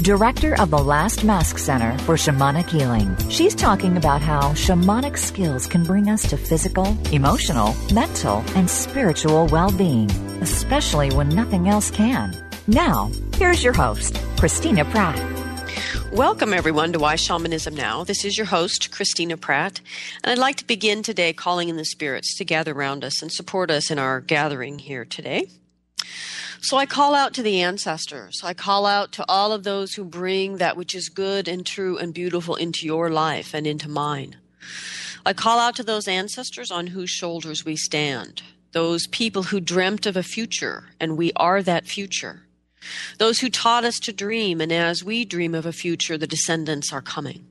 director of the Last Mask Center for Shamanic Healing. She's talking about how shamanic skills can bring us to physical, emotional, mental, and spiritual well being, especially when nothing else can. Now, here's your host, Christina Pratt. Welcome, everyone, to Why Shamanism Now. This is your host, Christina Pratt, and I'd like to begin today calling in the spirits to gather around us and support us in our gathering here today. So I call out to the ancestors. I call out to all of those who bring that which is good and true and beautiful into your life and into mine. I call out to those ancestors on whose shoulders we stand, those people who dreamt of a future, and we are that future. Those who taught us to dream, and as we dream of a future, the descendants are coming.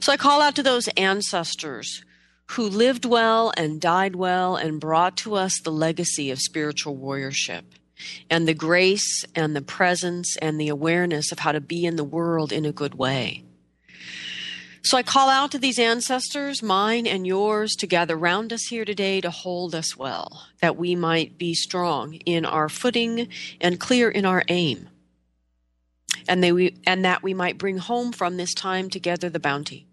So I call out to those ancestors who lived well and died well and brought to us the legacy of spiritual warriorship and the grace and the presence and the awareness of how to be in the world in a good way. So I call out to these ancestors, mine and yours, to gather round us here today to hold us well, that we might be strong in our footing and clear in our aim, and, they, and that we might bring home from this time together the bounty.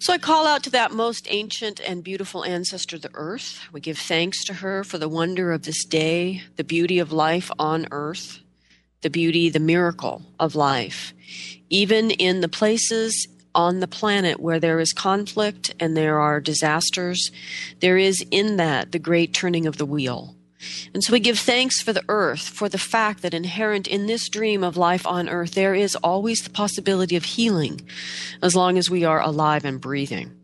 So I call out to that most ancient and beautiful ancestor, the earth. We give thanks to her for the wonder of this day, the beauty of life on earth, the beauty, the miracle of life even in the places on the planet where there is conflict and there are disasters, there is in that the great turning of the wheel. And so we give thanks for the earth, for the fact that inherent in this dream of life on earth, there is always the possibility of healing as long as we are alive and breathing.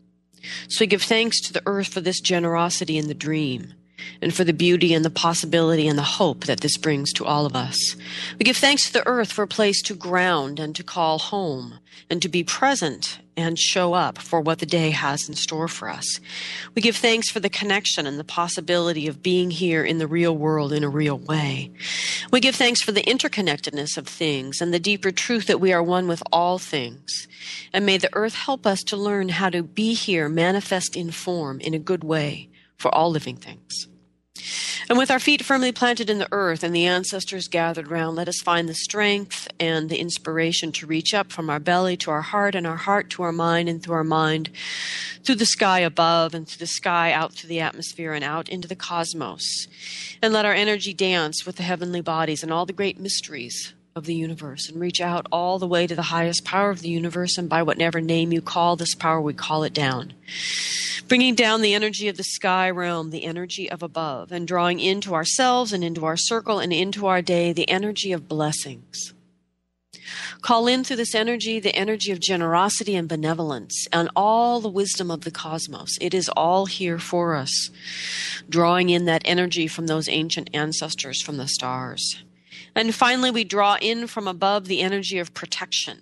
So we give thanks to the earth for this generosity in the dream and for the beauty and the possibility and the hope that this brings to all of us. We give thanks to the earth for a place to ground and to call home and to be present and show up for what the day has in store for us. We give thanks for the connection and the possibility of being here in the real world in a real way. We give thanks for the interconnectedness of things and the deeper truth that we are one with all things. And may the earth help us to learn how to be here, manifest in form in a good way for all living things. And with our feet firmly planted in the earth and the ancestors gathered round, let us find the strength and the inspiration to reach up from our belly to our heart and our heart to our mind and through our mind through the sky above and through the sky out through the atmosphere and out into the cosmos. And let our energy dance with the heavenly bodies and all the great mysteries of the universe and reach out all the way to the highest power of the universe and by whatever name you call this power, we call it down bringing down the energy of the sky realm, the energy of above, and drawing into ourselves and into our circle and into our day the energy of blessings. Call in through this energy the energy of generosity and benevolence and all the wisdom of the cosmos. It is all here for us, drawing in that energy from those ancient ancestors from the stars. And finally, we draw in from above the energy of protection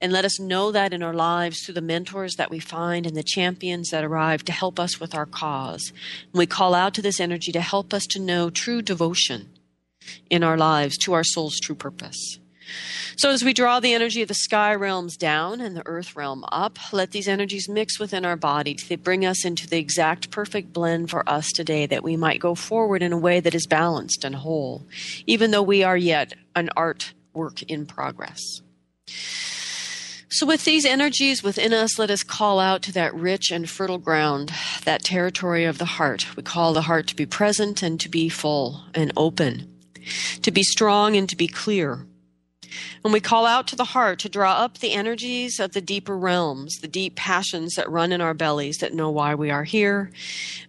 and let us know that in our lives through the mentors that we find and the champions that arrive to help us with our cause. And we call out to this energy to help us to know true devotion in our lives to our soul's true purpose. So, as we draw the energy of the sky realms down and the earth realm up, let these energies mix within our body to bring us into the exact perfect blend for us today that we might go forward in a way that is balanced and whole, even though we are yet an art work in progress. So, with these energies within us, let us call out to that rich and fertile ground, that territory of the heart. We call the heart to be present and to be full and open, to be strong and to be clear, and we call out to the heart to draw up the energies of the deeper realms, the deep passions that run in our bellies that know why we are here.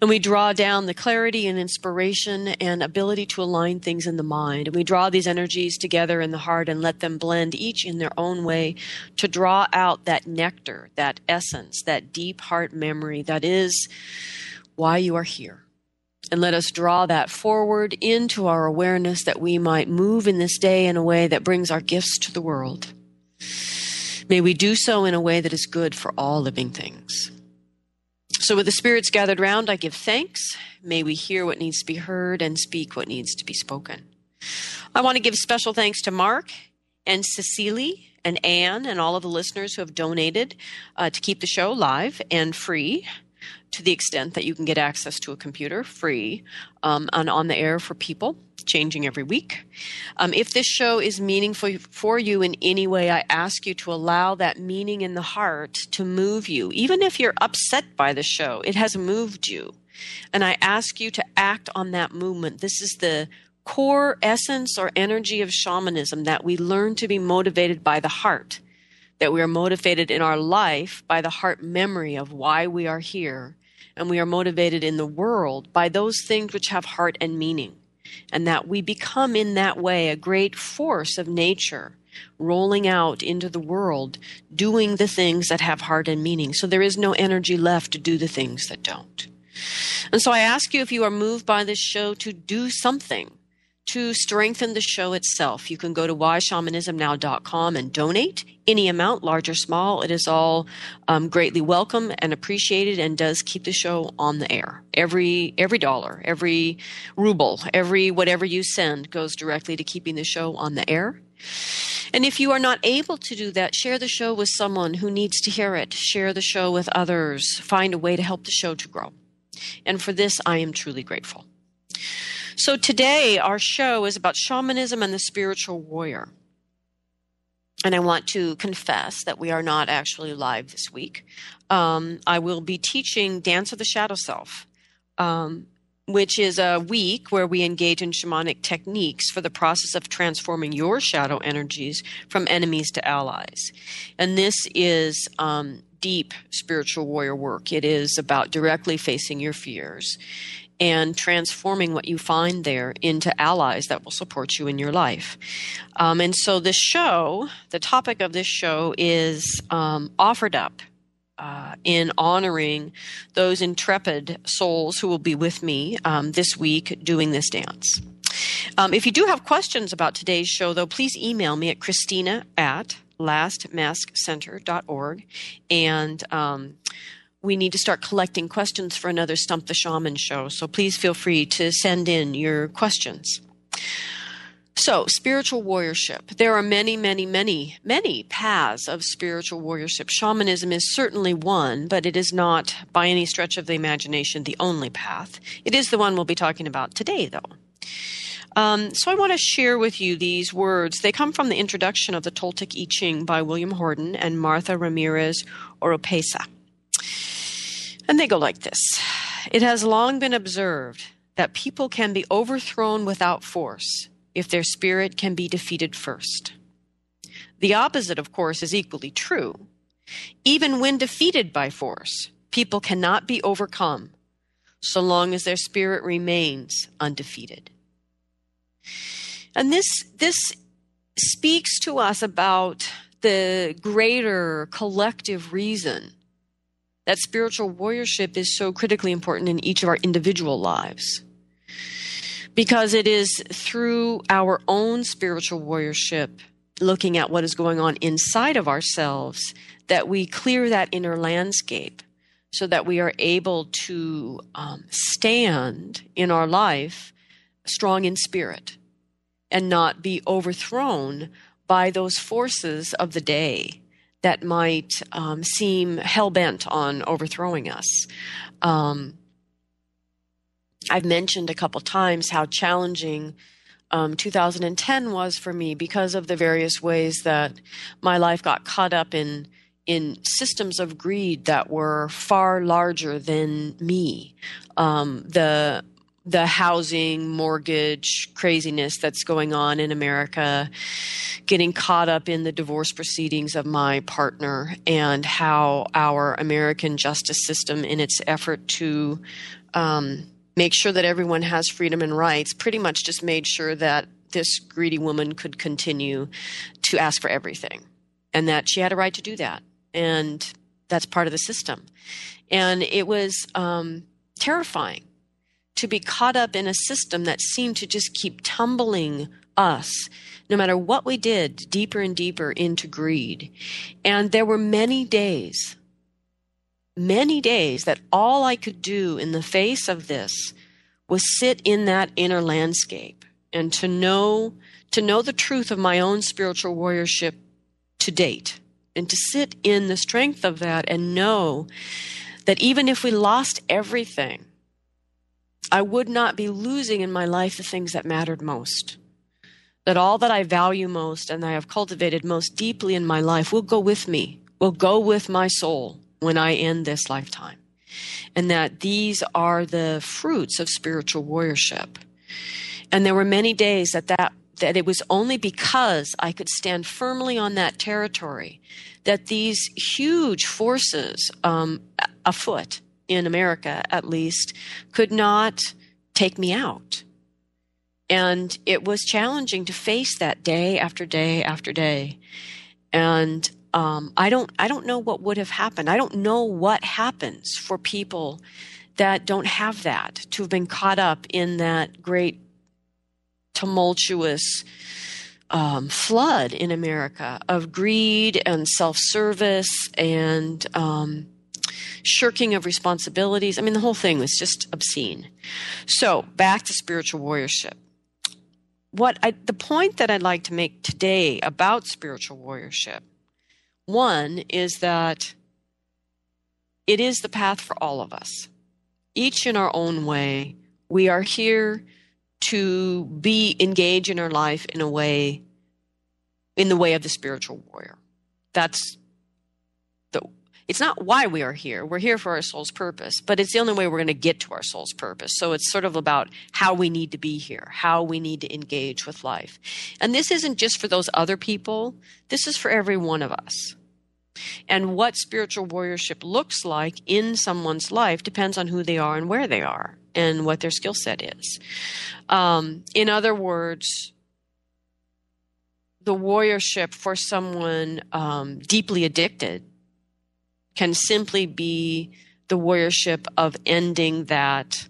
And we draw down the clarity and inspiration and ability to align things in the mind. And we draw these energies together in the heart and let them blend each in their own way to draw out that nectar, that essence, that deep heart memory that is why you are here. And let us draw that forward into our awareness that we might move in this day in a way that brings our gifts to the world. May we do so in a way that is good for all living things. So, with the spirits gathered round, I give thanks. May we hear what needs to be heard and speak what needs to be spoken. I want to give special thanks to Mark and Cecily and Anne and all of the listeners who have donated uh, to keep the show live and free to the extent that you can get access to a computer free um, and on the air for people, changing every week. Um, if this show is meaningful for you in any way, I ask you to allow that meaning in the heart to move you. Even if you're upset by the show, it has moved you. And I ask you to act on that movement. This is the core essence or energy of shamanism that we learn to be motivated by the heart, that we are motivated in our life by the heart memory of why we are here, and we are motivated in the world by those things which have heart and meaning, and that we become in that way a great force of nature. Rolling out into the world, doing the things that have heart and meaning. So there is no energy left to do the things that don't. And so I ask you if you are moved by this show to do something to strengthen the show itself. You can go to whyshamanismnow.com and donate any amount, large or small. It is all um, greatly welcome and appreciated, and does keep the show on the air. Every every dollar, every ruble, every whatever you send goes directly to keeping the show on the air. And if you are not able to do that, share the show with someone who needs to hear it. Share the show with others. Find a way to help the show to grow. And for this, I am truly grateful. So today, our show is about shamanism and the spiritual warrior. And I want to confess that we are not actually live this week. Um, I will be teaching Dance of the Shadow Self, um, which is a week where we engage in shamanic techniques for the process of transforming your shadow energies from enemies to allies. And this is um, deep spiritual warrior work. It is about directly facing your fears and transforming what you find there into allies that will support you in your life. Um, and so, this show, the topic of this show is um, offered up. Uh, in honoring those intrepid souls who will be with me um, this week doing this dance. Um, if you do have questions about today's show, though, please email me at Christina at lastmaskcenter.org and um, we need to start collecting questions for another Stump the Shaman show. So please feel free to send in your questions. So, spiritual warriorship. There are many, many, many, many paths of spiritual warriorship. Shamanism is certainly one, but it is not, by any stretch of the imagination, the only path. It is the one we'll be talking about today, though. Um, so, I want to share with you these words. They come from the introduction of the Toltec I Ching by William Horden and Martha Ramirez Oropeza. And they go like this It has long been observed that people can be overthrown without force if their spirit can be defeated first. The opposite, of course, is equally true. Even when defeated by force, people cannot be overcome so long as their spirit remains undefeated. And this, this speaks to us about the greater collective reason that spiritual warriorship is so critically important in each of our individual lives. Because it is through our own spiritual warriorship, looking at what is going on inside of ourselves, that we clear that inner landscape so that we are able to um, stand in our life strong in spirit and not be overthrown by those forces of the day that might um, seem hell bent on overthrowing us. Um, I've mentioned a couple times how challenging um, 2010 was for me because of the various ways that my life got caught up in in systems of greed that were far larger than me. Um, the the housing mortgage craziness that's going on in America, getting caught up in the divorce proceedings of my partner, and how our American justice system, in its effort to um, make sure that everyone has freedom and rights, pretty much just made sure that this greedy woman could continue to ask for everything and that she had a right to do that. And that's part of the system. And it was um, terrifying to be caught up in a system that seemed to just keep tumbling us, no matter what we did, deeper and deeper into greed. And there were many days, many days that all I could do in the face of this was sit in that inner landscape and to know to know the truth of my own spiritual warriorship to date and to sit in the strength of that and know that even if we lost everything I would not be losing in my life the things that mattered most that all that I value most and I have cultivated most deeply in my life will go with me, will go with my soul when I end this lifetime. And that these are the fruits of spiritual warriorship. And there were many days that that that it was only because I could stand firmly on that territory that these huge forces um, afoot in America, at least, could not take me out. And it was challenging to face that day after day after day. And um, I don't I don't know what would have happened. I don't know what happens for people that don't have that to have been caught up in that great tumultuous um, flood in America of greed and self service and um, shirking of responsibilities. I mean, the whole thing was just obscene. So, back to spiritual warriorship what I, the point that I'd like to make today about spiritual warriorship one is that it is the path for all of us. Each in our own way, we are here to be engaged in our life in a way, in the way of the spiritual warrior. That's it's not why we are here. We're here for our soul's purpose, but it's the only way we're going to get to our soul's purpose. So it's sort of about how we need to be here, how we need to engage with life. And this isn't just for those other people, this is for every one of us. And what spiritual warriorship looks like in someone's life depends on who they are and where they are and what their skill set is. Um, in other words, the warriorship for someone um, deeply addicted can simply be the warriorship of ending that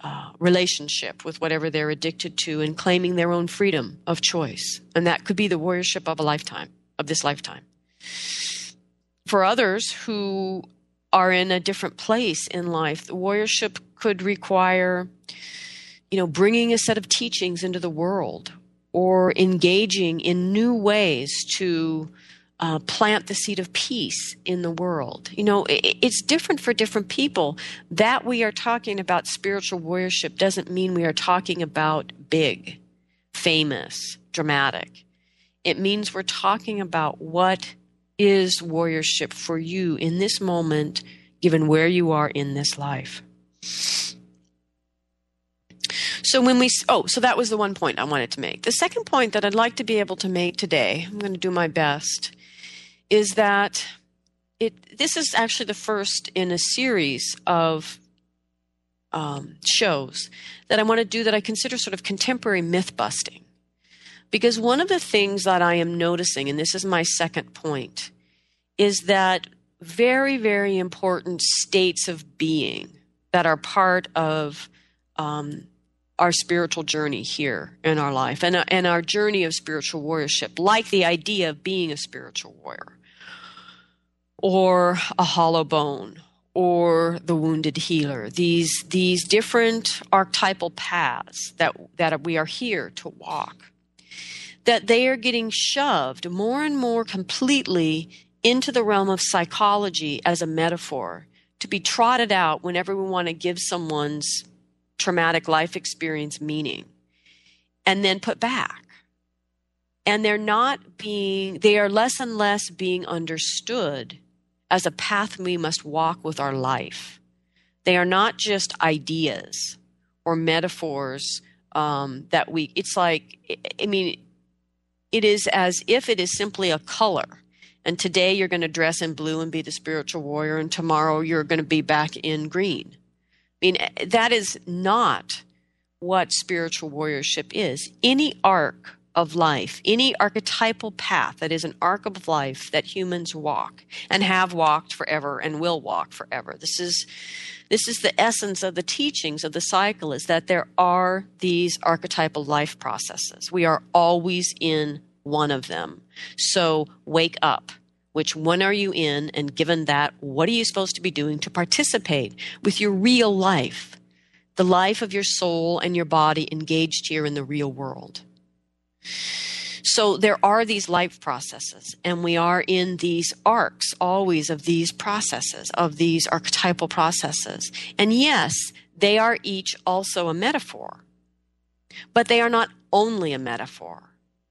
uh, relationship with whatever they're addicted to and claiming their own freedom of choice. And that could be the warriorship of a lifetime, of this lifetime. For others who are in a different place in life, the warriorship could require, you know, bringing a set of teachings into the world or engaging in new ways to uh, plant the seed of peace in the world. You know, it, it's different for different people. That we are talking about spiritual warriorship doesn't mean we are talking about big, famous, dramatic. It means we're talking about what is warriorship for you in this moment, given where you are in this life. So when we oh, so that was the one point I wanted to make. The second point that I'd like to be able to make today, I'm going to do my best, is that it this is actually the first in a series of um, shows that I want to do that I consider sort of contemporary myth busting. Because one of the things that I am noticing, and this is my second point, is that very, very important states of being that are part of um, our spiritual journey here in our life and, and our journey of spiritual warriorship, like the idea of being a spiritual warrior or a hollow bone or the wounded healer. These these different archetypal paths that that we are here to walk that they are getting shoved more and more completely into the realm of psychology as a metaphor to be trotted out whenever we want to give someone's traumatic life experience meaning and then put back. And they're not being they are less and less being understood as a path we must walk with our life. They are not just ideas or metaphors um, that we, it's like, I mean, it is as if it is simply a color. And today you're going to dress in blue and be the spiritual warrior, and tomorrow you're going to be back in green. I mean, that is not what spiritual warriorship is. Any arc of life, any archetypal path that is an arc of life that humans walk and have walked forever and will walk forever. This is this is the essence of the teachings of the cycle is that there are these archetypal life processes. We are always in one of them. So wake up. Which one are you in? And given that, what are you supposed to be doing to participate with your real life? The life of your soul and your body engaged here in the real world. So there are these life processes, and we are in these arcs always of these processes, of these archetypal processes. And yes, they are each also a metaphor, but they are not only a metaphor.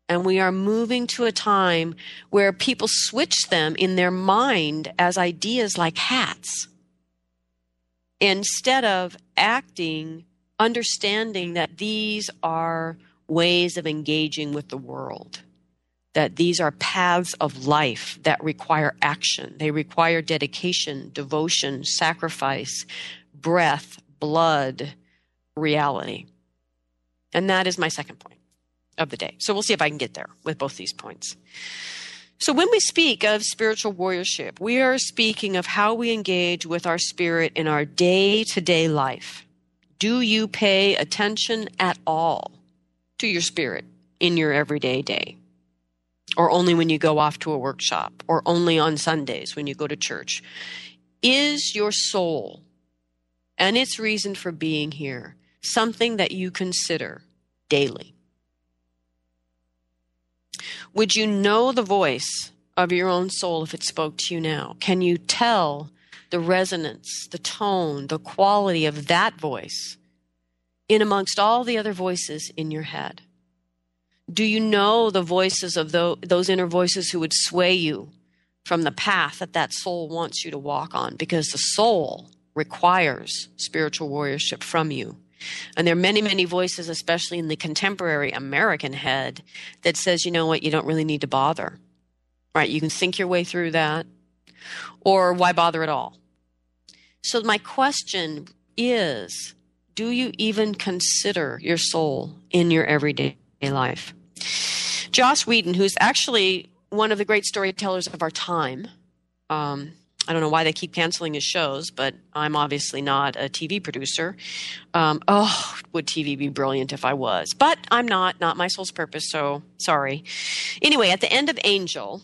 And we are moving to a time where people switch them in their mind as ideas like hats instead of acting, understanding that these are ways of engaging with the world. That these are paths of life that require action. They require dedication, devotion, sacrifice, breath, blood, reality. And that is my second point of the day. So we'll see if I can get there with both these points. So when we speak of spiritual warriorship, we are speaking of how we engage with our spirit in our day to day life. Do you pay attention at all to your spirit in your everyday day? Or only when you go off to a workshop, or only on Sundays when you go to church? Is your soul and its reason for being here something that you consider daily? Would you know the voice of your own soul if it spoke to you now? Can you tell the resonance, the tone, the quality of that voice in amongst all the other voices in your head? Do you know the voices of those inner voices who would sway you from the path that that soul wants you to walk on? Because the soul requires spiritual warriorship from you. And there are many, many voices, especially in the contemporary American head, that says, you know what, you don't really need to bother. Right? You can think your way through that. Or why bother at all? So, my question is do you even consider your soul in your everyday life? Joss Whedon, who's actually one of the great storytellers of our time, um, I don't know why they keep canceling his shows, but I'm obviously not a TV producer. Um, oh, would TV be brilliant if I was? But I'm not, not my soul's purpose, so sorry. Anyway, at the end of Angel,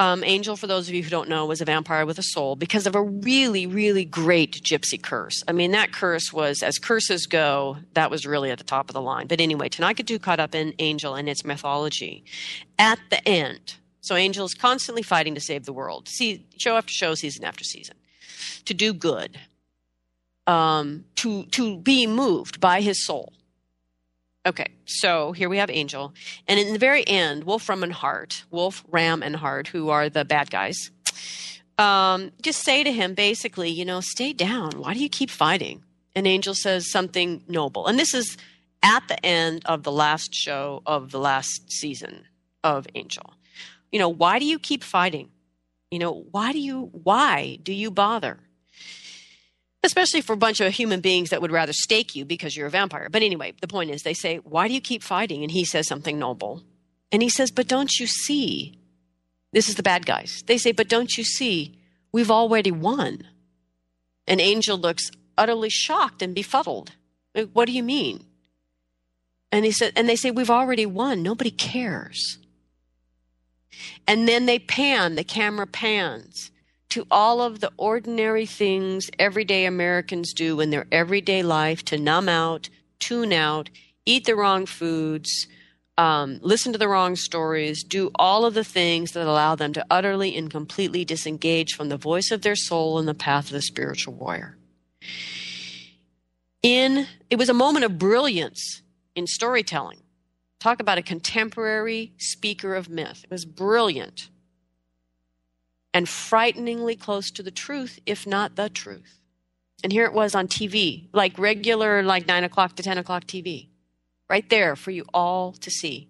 um, Angel, for those of you who don't know, was a vampire with a soul because of a really, really great gypsy curse. I mean, that curse was, as curses go, that was really at the top of the line. But anyway, tonight Tanaka do caught up in Angel and its mythology. At the end, so Angel is constantly fighting to save the world, see show after show, season after season, to do good, um, to to be moved by his soul. Okay, so here we have Angel, and in the very end, Wolfram and Hart, Wolfram and Hart, who are the bad guys, um, just say to him basically, you know, stay down. Why do you keep fighting? And Angel says something noble, and this is at the end of the last show of the last season of Angel you know, why do you keep fighting? You know, why do you why do you bother? Especially for a bunch of human beings that would rather stake you because you're a vampire. But anyway, the point is they say, "Why do you keep fighting?" and he says something noble. And he says, "But don't you see? This is the bad guys." They say, "But don't you see? We've already won." And Angel looks utterly shocked and befuddled. What do you mean? And he said, and they say, We've already won. Nobody cares. And then they pan, the camera pans to all of the ordinary things everyday Americans do in their everyday life to numb out, tune out, eat the wrong foods, um, listen to the wrong stories, do all of the things that allow them to utterly and completely disengage from the voice of their soul and the path of the spiritual warrior. In it was a moment of brilliance in storytelling Talk about a contemporary speaker of myth. It was brilliant and frighteningly close to the truth, if not the truth. And here it was on TV, like regular, like 9 o'clock to 10 o'clock TV, right there for you all to see.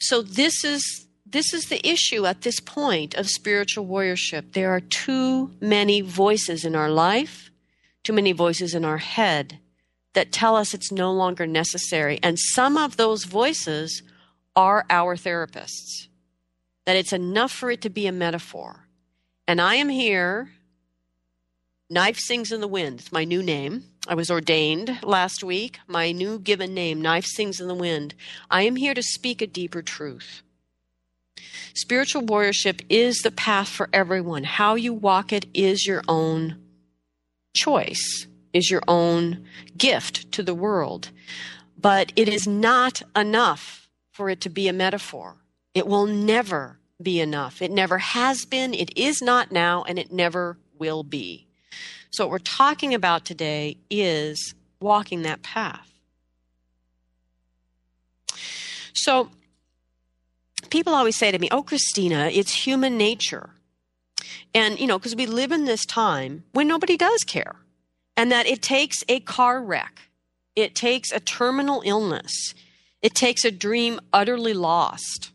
So this is this is the issue at this point of spiritual warriorship. There are too many voices in our life, too many voices in our head that tell us it's no longer necessary. And some of those voices are our therapists, that it's enough for it to be a metaphor. And I am here. Knife Sings in the Wind. It's my new name. I was ordained last week. My new given name, Knife Sings in the Wind. I am here to speak a deeper truth. Spiritual warriorship is the path for everyone. How you walk it is your own choice, is your own gift to the world. But it is not enough for it to be a metaphor. It will never be enough. It never has been, it is not now, and it never will be. So, what we're talking about today is walking that path. So, people always say to me, Oh, Christina, it's human nature. And, you know, because we live in this time when nobody does care, and that it takes a car wreck, it takes a terminal illness, it takes a dream utterly lost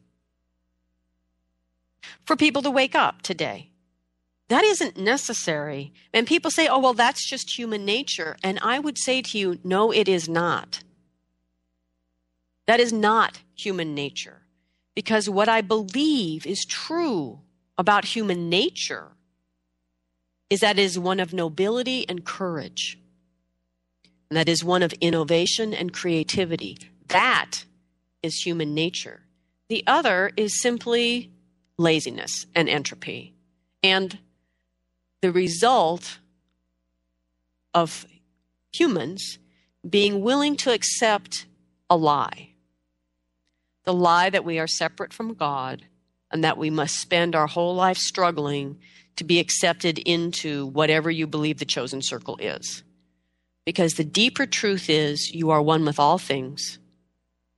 for people to wake up today. That isn't necessary. And people say, oh, well, that's just human nature. And I would say to you, no, it is not. That is not human nature. Because what I believe is true about human nature is that it is one of nobility and courage. And that is one of innovation and creativity. That is human nature. The other is simply laziness and entropy. And the result of humans being willing to accept a lie the lie that we are separate from God and that we must spend our whole life struggling to be accepted into whatever you believe the chosen circle is. Because the deeper truth is you are one with all things,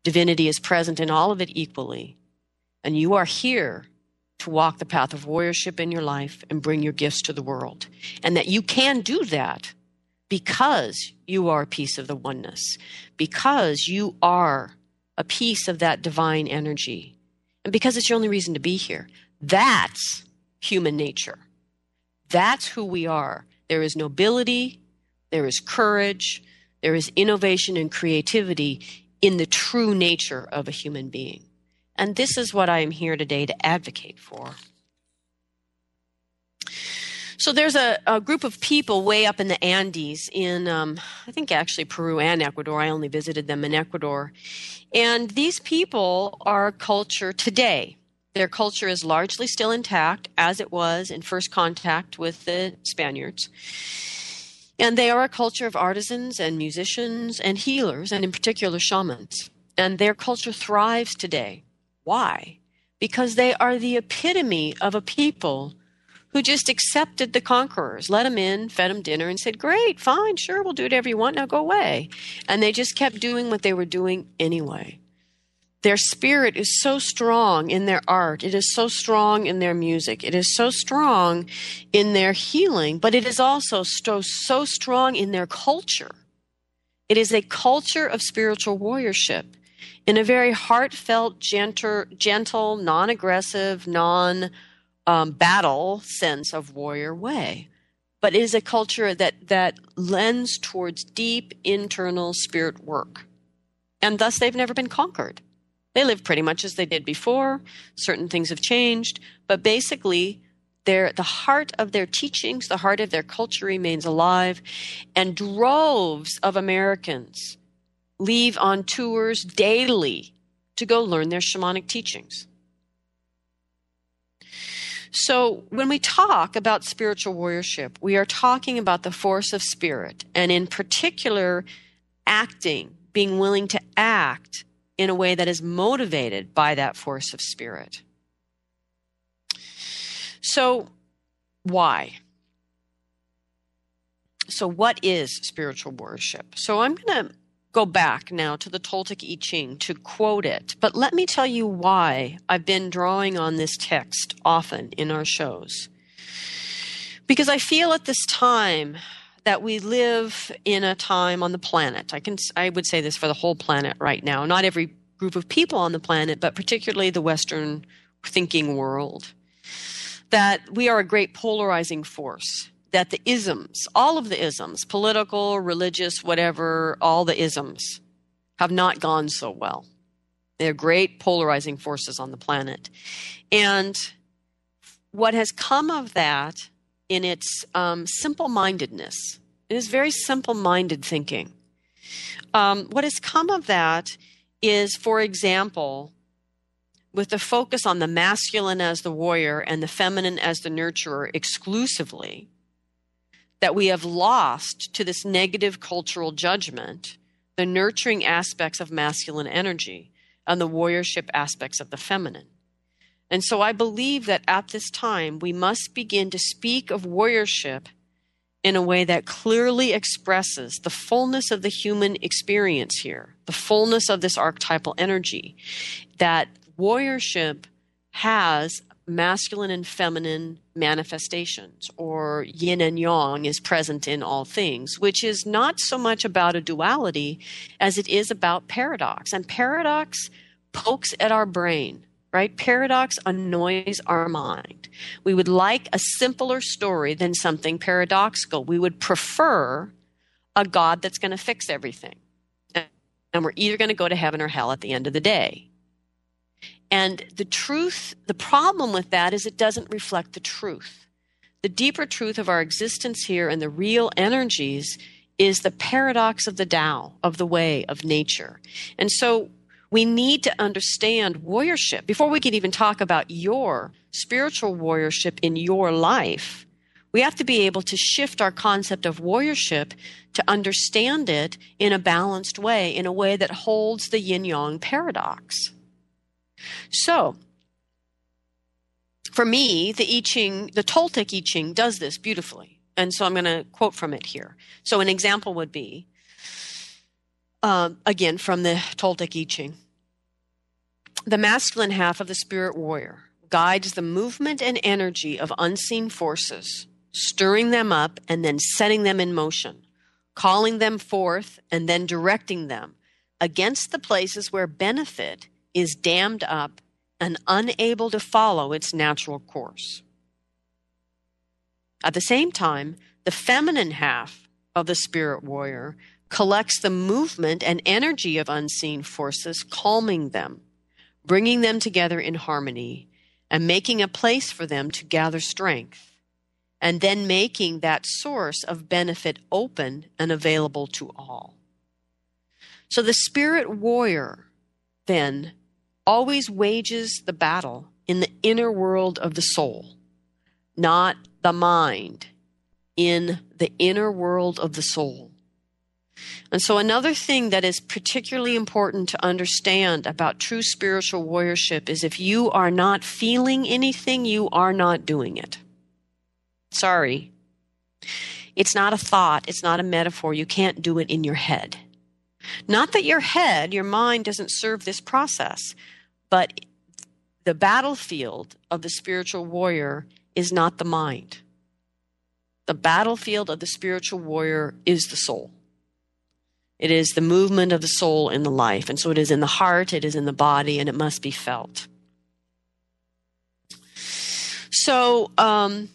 divinity is present in all of it equally, and you are here to walk the path of warriorship in your life and bring your gifts to the world. And that you can do that because you are a piece of the oneness, because you are a piece of that divine energy, and because it's your only reason to be here. That's human nature. That's who we are. There is nobility, there is courage, there is innovation and creativity in the true nature of a human being. And this is what I am here today to advocate for. So there's a, a, group of people way up in the Andes in, um, I think actually Peru and Ecuador. I only visited them in Ecuador. And these people are culture today. Their culture is largely still intact as it was in first contact with the Spaniards. And they are a culture of artisans and musicians and healers, and in particular shamans. And their culture thrives today. Why? Because they are the epitome of a people who just accepted the conquerors, let them in, fed them dinner, and said, Great, fine, sure, we'll do whatever you want, now go away. And they just kept doing what they were doing anyway. Their spirit is so strong in their art, it is so strong in their music, it is so strong in their healing, but it is also so, so strong in their culture. It is a culture of spiritual warriorship in a very heartfelt, gentle, gentle non aggressive, non um, battle sense of warrior way. But it is a culture that, that lends towards deep internal spirit work. And thus they've never been conquered. They live pretty much as they did before. Certain things have changed, but basically, the heart of their teachings, the heart of their culture remains alive, and droves of Americans leave on tours daily to go learn their shamanic teachings. So, when we talk about spiritual warriorship, we are talking about the force of spirit, and in particular, acting, being willing to act in a way that is motivated by that force of spirit. So, why? So, what is spiritual worship? So, I'm going to go back now to the Toltec I Ching to quote it, but let me tell you why I've been drawing on this text often in our shows. Because I feel at this time that we live in a time on the planet. I can I would say this for the whole planet right now. Not every group of people on the planet, but particularly the western thinking world. That we are a great polarizing force that the isms, all of the isms, political, religious, whatever, all the isms, have not gone so well. They're great polarizing forces on the planet. And what has come of that in its um, simple mindedness, it is very simple minded thinking. Um, what has come of that is, for example, with the focus on the masculine as the warrior and the feminine as the nurturer exclusively, that we have lost to this negative cultural judgment the nurturing aspects of masculine energy and the warriorship aspects of the feminine. And so I believe that at this time we must begin to speak of warriorship in a way that clearly expresses the fullness of the human experience here, the fullness of this archetypal energy, that warriorship has masculine and feminine manifestations, or yin and yang is present in all things, which is not so much about a duality as it is about paradox. And paradox pokes at our brain, right? Paradox annoys our mind. We would like a simpler story than something paradoxical. We would prefer a God that's going to fix everything. And we're either going to go to heaven or hell at the end of the day. And the truth, the problem with that is it doesn't reflect the truth. The deeper truth of our existence here and the real energies is the paradox of the Tao, of the way, of nature. And so we need to understand warriorship before we can even talk about your spiritual warriorship in your life. We have to be able to shift our concept of warriorship to understand it in a balanced way, in a way that holds the yin yang paradox. So, for me, the I Ching, the Toltec I Ching does this beautifully. And so I'm going to quote from it here. So, an example would be uh, again from the Toltec I Ching the masculine half of the spirit warrior guides the movement and energy of unseen forces, stirring them up and then setting them in motion, calling them forth and then directing them against the places where benefit is dammed up and unable to follow its natural course. At the same time, the feminine half of the spirit warrior collects the movement and energy of unseen forces, calming them, bringing them together in harmony, and making a place for them to gather strength, and then making that source of benefit open and available to all. So the spirit warrior then always wages the battle in the inner world of the soul, not the mind, in the inner world of the soul. And so, another thing that is particularly important to understand about true spiritual warriorship is if you are not feeling anything, you are not doing it. Sorry. It's not a thought, it's not a metaphor. You can't do it in your head. Not that your head, your mind, doesn't serve this process, but the battlefield of the spiritual warrior is not the mind. The battlefield of the spiritual warrior is the soul. It is the movement of the soul in the life. And so it is in the heart, it is in the body, and it must be felt. So, um,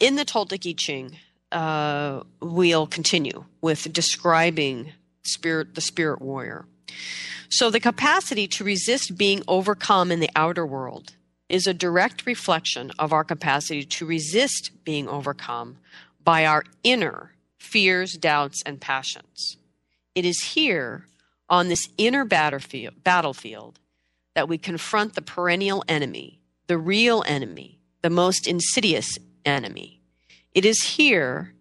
in the Toltec I Ching, uh, we'll continue with describing spirit, the spirit warrior. So the capacity to resist being overcome in the outer world is a direct reflection of our capacity to resist being overcome by our inner fears, doubts, and passions. It is here on this inner battlefield, that we confront the perennial enemy, the real enemy, the most insidious enemy. It is here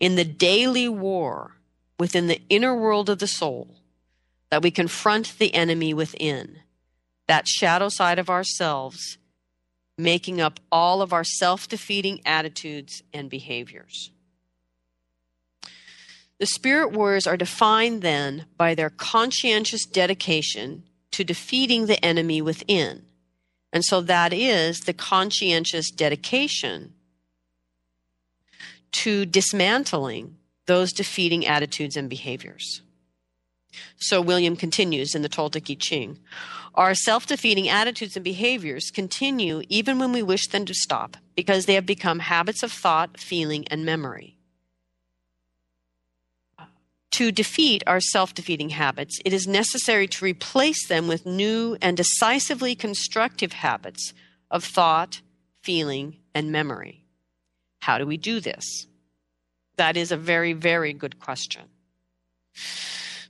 in the daily war within the inner world of the soul that we confront the enemy within, that shadow side of ourselves, making up all of our self defeating attitudes and behaviors. The spirit warriors are defined then by their conscientious dedication to defeating the enemy within. And so that is the conscientious dedication to dismantling those defeating attitudes and behaviors. So William continues in the Toltec I Ching. Our self defeating attitudes and behaviors continue even when we wish them to stop because they have become habits of thought, feeling, and memory. to defeat our self defeating habits, it is necessary to replace them with new and decisively constructive habits of thought, feeling, and memory. How do we do this? That is a very, very good question.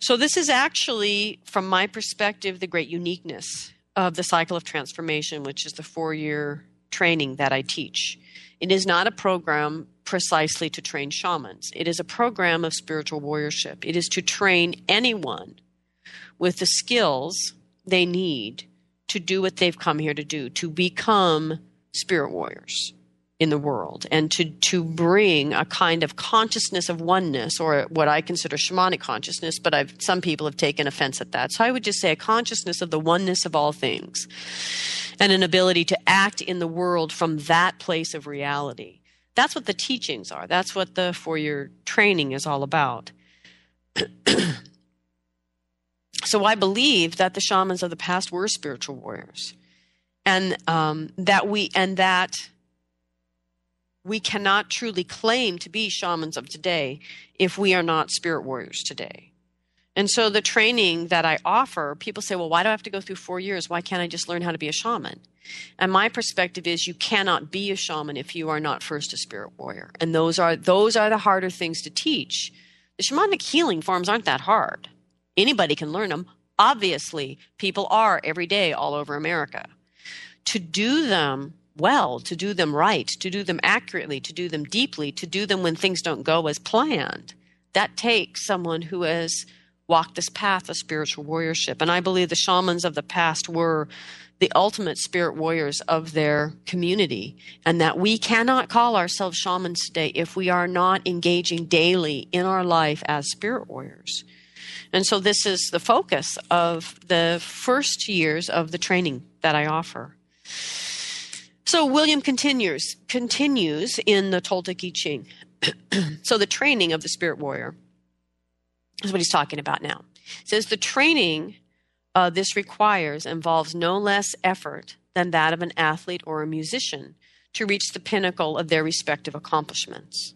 So, this is actually, from my perspective, the great uniqueness of the cycle of transformation, which is the four year training that I teach. It is not a program precisely to train shamans, it is a program of spiritual warriorship. It is to train anyone with the skills they need to do what they've come here to do, to become spirit warriors in the world and to, to bring a kind of consciousness of oneness or what I consider shamanic consciousness, but I've, some people have taken offense at that. So I would just say a consciousness of the oneness of all things and an ability to act in the world from that place of reality. That's what the teachings are. That's what the four year training is all about. so I believe that the shamans of the past were spiritual warriors. And um, that we and that we cannot truly claim to be shamans of today if we are not spirit warriors today. And so the training that I offer, people say, well, why do I have to go through four years? Why can't I just learn how to be a shaman? And my perspective is you cannot be a shaman if you are not first a spirit warrior. And those are those are the harder things to teach. The shamanic healing forms aren't that hard. Anybody can learn them. Obviously, people are every day all over America. To do them well, to do them right, to do them accurately, to do them deeply, to do them when things don't go as planned. That takes someone who has walked this path of spiritual warriorship. And I believe the shamans of the past were the ultimate spirit warriors of their community, and that we cannot call ourselves shamans today if we are not engaging daily in our life as spirit warriors. And so, this is the focus of the first years of the training that I offer. So William continues continues in the Toltec I Ching. so the training of the spirit warrior is what he's talking about now. He says the training uh, this requires involves no less effort than that of an athlete or a musician to reach the pinnacle of their respective accomplishments.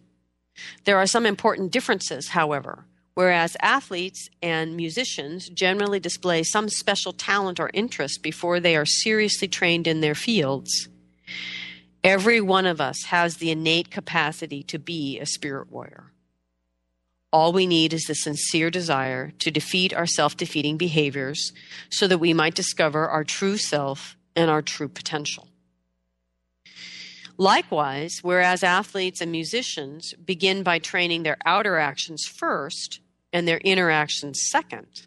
There are some important differences, however. Whereas athletes and musicians generally display some special talent or interest before they are seriously trained in their fields, Every one of us has the innate capacity to be a spirit warrior. All we need is the sincere desire to defeat our self defeating behaviors so that we might discover our true self and our true potential. Likewise, whereas athletes and musicians begin by training their outer actions first and their inner actions second,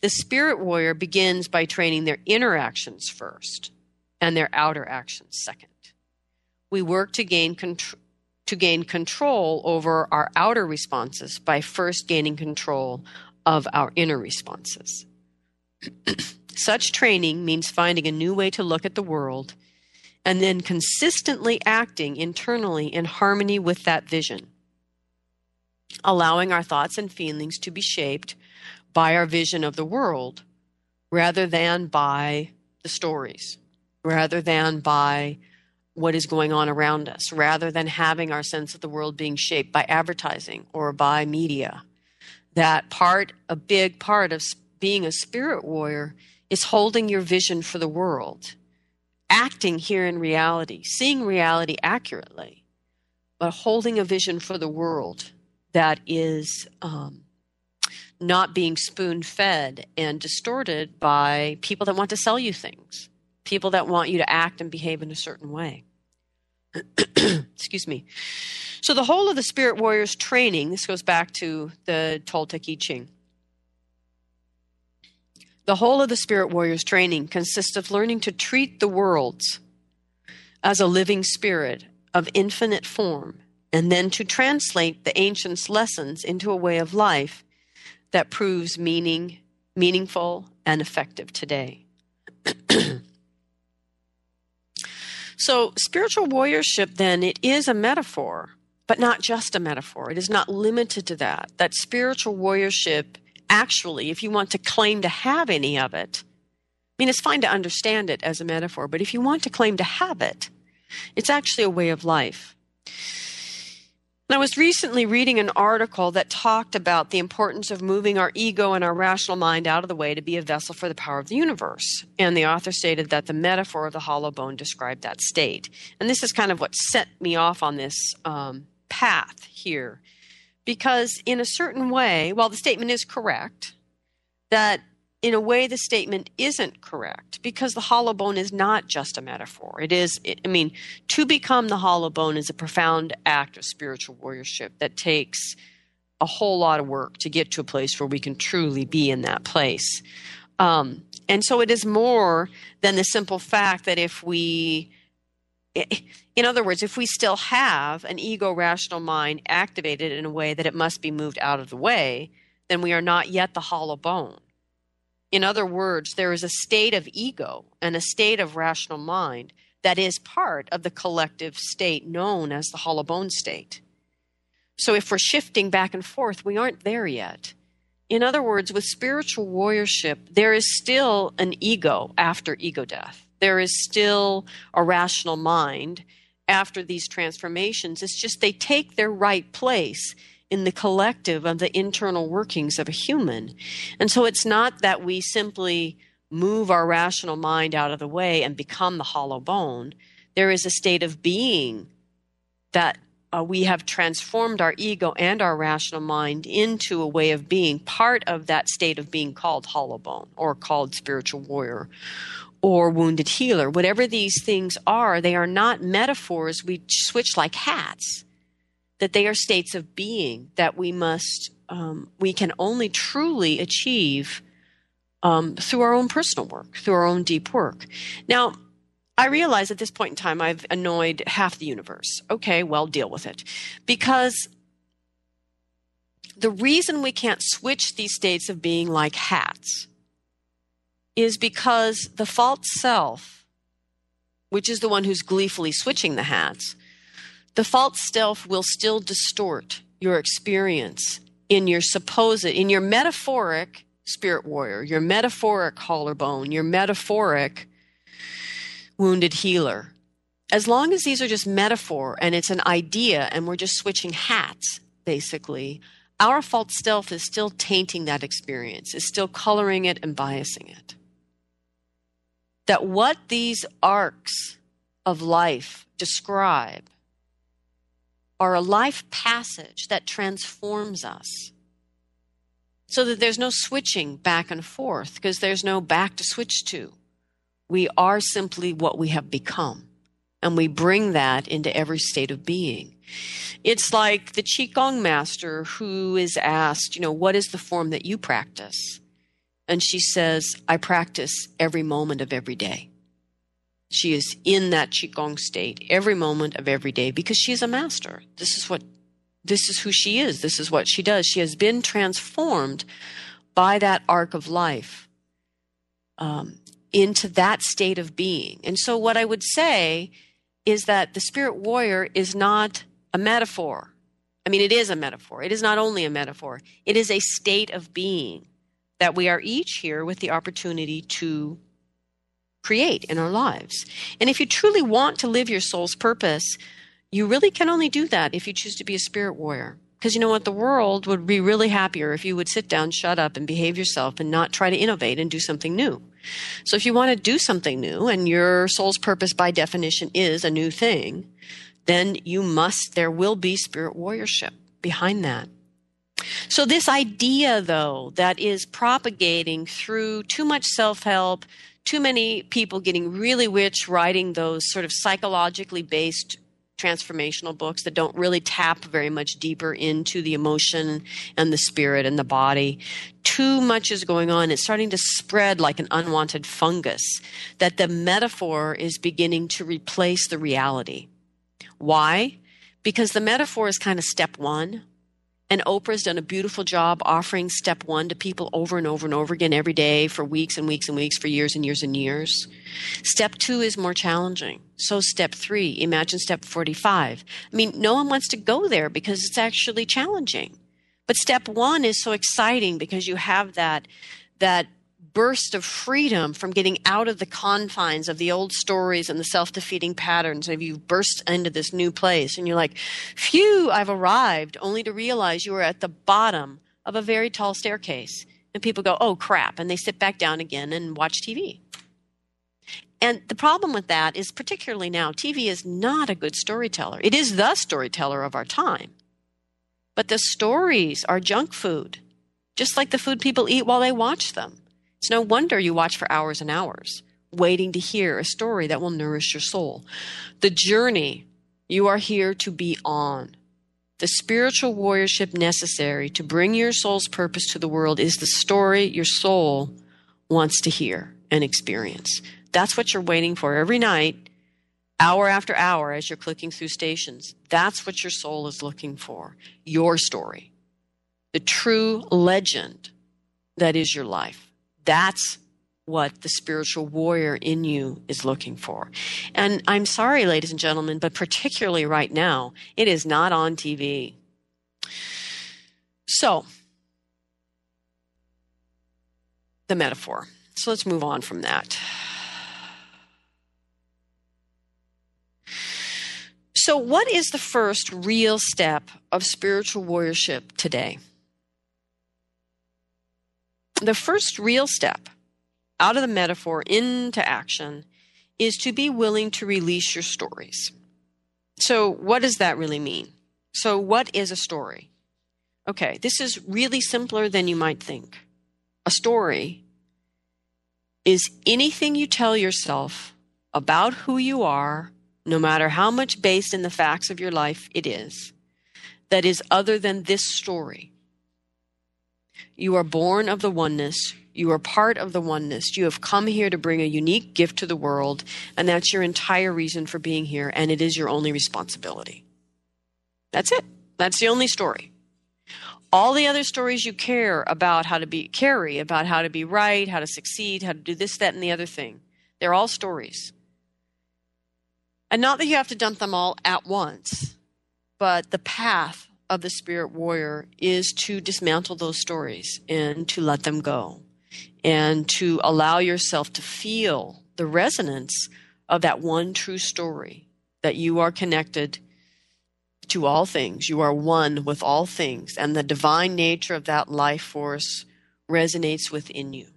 the spirit warrior begins by training their inner actions first and their outer actions second. We work to gain control to gain control over our outer responses by first gaining control of our inner responses. Such training means finding a new way to look at the world and then consistently acting internally in harmony with that vision, allowing our thoughts and feelings to be shaped by our vision of the world rather than by the stories rather than by what is going on around us, rather than having our sense of the world being shaped by advertising or by media. That part, a big part of being a spirit warrior, is holding your vision for the world, acting here in reality, seeing reality accurately, but holding a vision for the world that is um, not being spoon fed and distorted by people that want to sell you things people that want you to act and behave in a certain way. Excuse me. So, the whole of the Spirit Warriors training, this goes back to the Toltec I Ching. The whole of the Spirit Warriors training consists of learning to treat the worlds as a living spirit of infinite form, and then to translate the ancients' lessons into a way of life that proves meaning, meaningful, and effective today. So, spiritual warriorship, then, it is a metaphor, but not just a metaphor. It is not limited to that. That spiritual warriorship, actually, if you want to claim to have any of it, I mean, it's fine to understand it as a metaphor, but if you want to claim to have it, it's actually a way of life. I was recently reading an article that talked about the importance of moving our ego and our rational mind out of the way to be a vessel for the power of the universe. And the author stated that the metaphor of the hollow bone described that state. And this is kind of what set me off on this um, path here. Because, in a certain way, while the statement is correct, that in a way the statement isn't correct because the hollow bone is not just a metaphor. It is it, i mean to become the hollow bone is a profound act of spiritual warriorship that takes a whole lot of work to get to a place where we can truly be in that place. Um, and so it is more than the simple fact that if we in other words if we still have an ego rational mind activated in a way that it must be moved out of the way then we are not yet the hollow bone in other words, there is a state of ego and a state of rational mind that is part of the collective state known as the hollow bone state. So if we're shifting back and forth, we aren't there yet. In other words, with spiritual warriorship, there is still an ego after ego death. There is still a rational mind after these transformations. It's just they take their right place in the collective of the internal workings of a human. And so it's not that we simply move our rational mind out of the way and become the hollow bone. There is a state of being that uh, we have transformed our ego and our rational mind into a way of being, part of that state of being called hollow bone or called spiritual warrior or wounded healer. Whatever these things are, they are not metaphors we switch like hats that they are states of being that we must um, we can only truly achieve um, through our own personal work through our own deep work. Now i realize at this point in time i've annoyed half the universe. Okay well deal with it. Because the reason we can't switch these states of being like hats is because the false self which is the one who's gleefully switching the hats the false self will still distort your experience in your supposed, in your metaphoric spirit warrior, your metaphoric hollow bone, your metaphoric wounded healer. As long as these are just metaphor and it's an idea and we're just switching hats, basically, our false self is still tainting that experience, is still coloring it and biasing it. That what these arcs of life describe are a life passage that transforms us. So that there's no switching back and forth because there's no back to switch to. We are simply what we have become. And we bring that into every state of being. It's like the Qigong master who is asked, you know, what is the form that you practice? And she says, I practice every moment of every day. She is in that Qigong state every moment of every day because she is a master. This is what, this is who she is. This is what she does. She has been transformed by that arc of life um, into that state of being. And so, what I would say is that the spirit warrior is not a metaphor. I mean, it is a metaphor. It is not only a metaphor, it is a state of being that we are each here with the opportunity to create in our lives. And if you truly want to live your soul's purpose, you really can only do that if you choose to be a spirit warrior. Because you know what? The world would be really happier if you would sit down, shut up, and behave yourself and not try to innovate and do something new. So if you want to do something new and your soul's purpose by definition is a new thing, then you must, there will be spirit warriorship behind that. So, this idea, though, that is propagating through too much self help, too many people getting really rich writing those sort of psychologically based transformational books that don't really tap very much deeper into the emotion and the spirit and the body. Too much is going on. It's starting to spread like an unwanted fungus, that the metaphor is beginning to replace the reality. Why? Because the metaphor is kind of step one and Oprah's done a beautiful job offering step one to people over and over and over again every day for weeks and weeks and weeks, for years and years and years. Step two is more challenging. So, step three, imagine step 45. I mean, no one wants to go there because it's actually challenging. But step one is so exciting because you have that, that burst of freedom from getting out of the confines of the old stories and the self defeating patterns. And you burst into this new place and you're like, phew, I've arrived, only to realize you are at the bottom of a very tall staircase. And people go, oh crap. And they sit back down again and watch TV. And the problem with that is, particularly now, TV is not a good storyteller. It is the storyteller of our time. But the stories are junk food, just like the food people eat while they watch them. It's no wonder you watch for hours and hours, waiting to hear a story that will nourish your soul. The journey you are here to be on, the spiritual warriorship necessary to bring your soul's purpose to the world is the story your soul wants to hear and experience. That's what you're waiting for every night, hour after hour, as you're clicking through stations. That's what your soul is looking for your story, the true legend that is your life. That's what the spiritual warrior in you is looking for. And I'm sorry, ladies and gentlemen, but particularly right now, it is not on TV. So, the metaphor. So let's move on from that. So, what is the first real step of spiritual warriorship today? The first real step out of the metaphor into action is to be willing to release your stories. So, what does that really mean? So, what is a story? Okay, this is really simpler than you might think. A story is anything you tell yourself about who you are, no matter how much based in the facts of your life it is, that is other than this story. You are born of the oneness. You are part of the oneness. You have come here to bring a unique gift to the world, and that's your entire reason for being here, and it is your only responsibility. That's it. That's the only story. All the other stories you care about how to be carry about how to be right, how to succeed, how to do this, that, and the other thing. They're all stories. And not that you have to dump them all at once, but the path of the spirit warrior is to dismantle those stories and to let them go and to allow yourself to feel the resonance of that one true story that you are connected to all things. You are one with all things, and the divine nature of that life force resonates within you.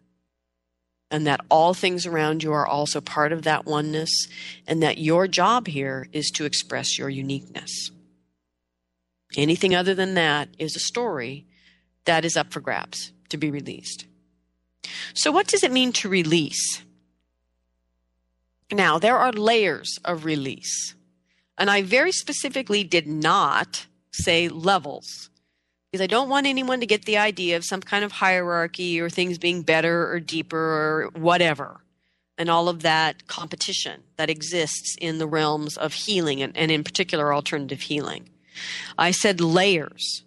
And that all things around you are also part of that oneness, and that your job here is to express your uniqueness. Anything other than that is a story that is up for grabs to be released. So, what does it mean to release? Now, there are layers of release. And I very specifically did not say levels because I don't want anyone to get the idea of some kind of hierarchy or things being better or deeper or whatever, and all of that competition that exists in the realms of healing and, and in particular alternative healing. I said layers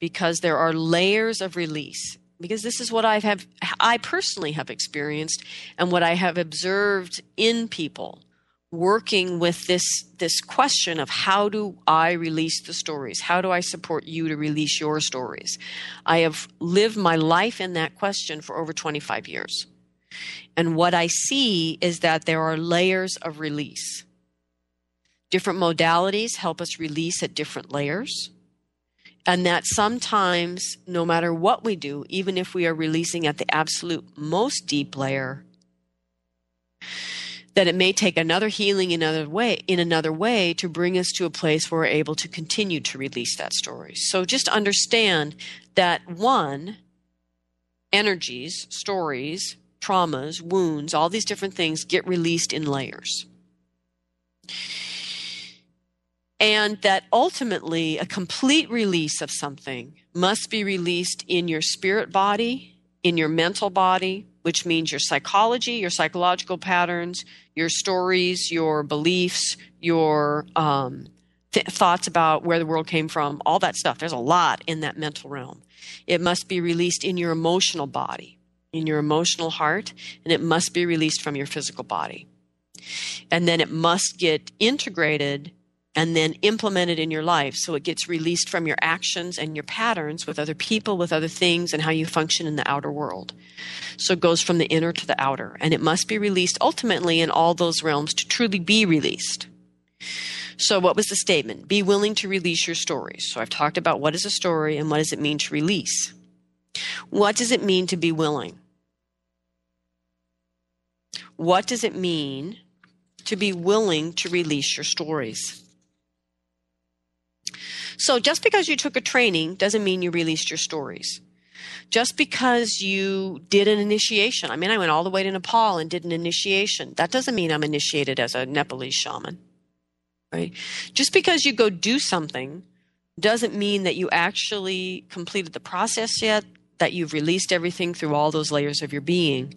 because there are layers of release. Because this is what I have, I personally have experienced, and what I have observed in people working with this this question of how do I release the stories? How do I support you to release your stories? I have lived my life in that question for over 25 years. And what I see is that there are layers of release. Different modalities help us release at different layers. And that sometimes, no matter what we do, even if we are releasing at the absolute most deep layer, that it may take another healing in another way in another way to bring us to a place where we're able to continue to release that story. So just understand that one, energies, stories, traumas, wounds, all these different things get released in layers and that ultimately a complete release of something must be released in your spirit body, in your mental body, which means your psychology, your psychological patterns, your stories, your beliefs, your um, th- thoughts about where the world came from, all that stuff. There's a lot in that mental realm. It must be released in your emotional body, in your emotional heart, and it must be released from your physical body. And then it must get integrated and then implement it in your life so it gets released from your actions and your patterns with other people, with other things, and how you function in the outer world. So it goes from the inner to the outer, and it must be released ultimately in all those realms to truly be released. So, what was the statement? Be willing to release your stories. So, I've talked about what is a story and what does it mean to release. What does it mean to be willing? What does it mean to be willing to release your stories? So just because you took a training doesn't mean you released your stories. Just because you did an initiation, I mean, I went all the way to Nepal and did an initiation. That doesn't mean I'm initiated as a Nepalese shaman, right? Just because you go do something doesn't mean that you actually completed the process yet, that you've released everything through all those layers of your being.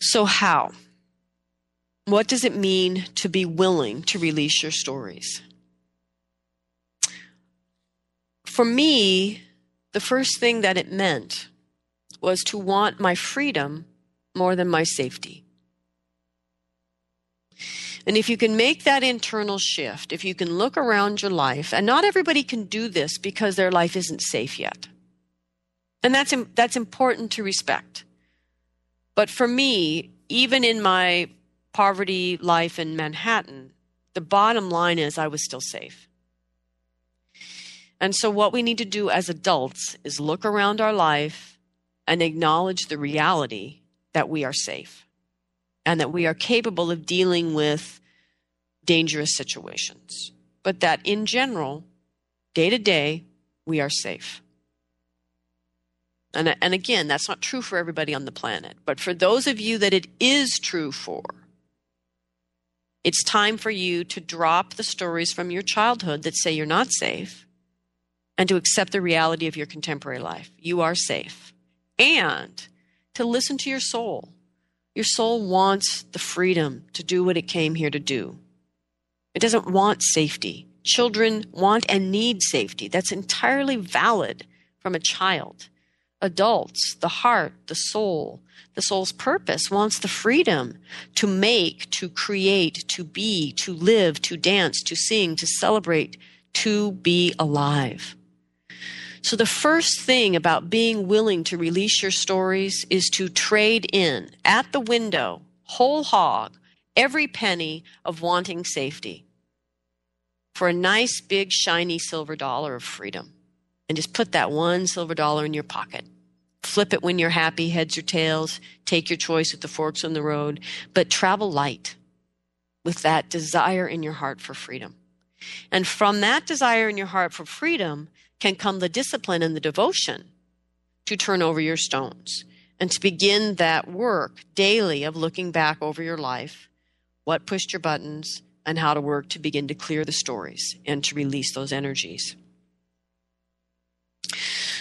So, how? What does it mean to be willing to release your stories? For me, the first thing that it meant was to want my freedom more than my safety. And if you can make that internal shift, if you can look around your life, and not everybody can do this because their life isn't safe yet. And that's, that's important to respect. But for me, even in my poverty life in Manhattan, the bottom line is I was still safe. And so, what we need to do as adults is look around our life and acknowledge the reality that we are safe and that we are capable of dealing with dangerous situations. But that in general, day to day, we are safe. And, and again, that's not true for everybody on the planet. But for those of you that it is true for, it's time for you to drop the stories from your childhood that say you're not safe and to accept the reality of your contemporary life. You are safe. And to listen to your soul. Your soul wants the freedom to do what it came here to do. It doesn't want safety. Children want and need safety. That's entirely valid from a child. Adults, the heart, the soul, the soul's purpose wants the freedom to make, to create, to be, to live, to dance, to sing, to celebrate, to be alive. So, the first thing about being willing to release your stories is to trade in at the window, whole hog, every penny of wanting safety for a nice, big, shiny silver dollar of freedom. And just put that one silver dollar in your pocket. Flip it when you're happy, heads or tails. Take your choice at the forks on the road, but travel light with that desire in your heart for freedom. And from that desire in your heart for freedom, can come the discipline and the devotion to turn over your stones and to begin that work daily of looking back over your life, what pushed your buttons, and how to work to begin to clear the stories and to release those energies.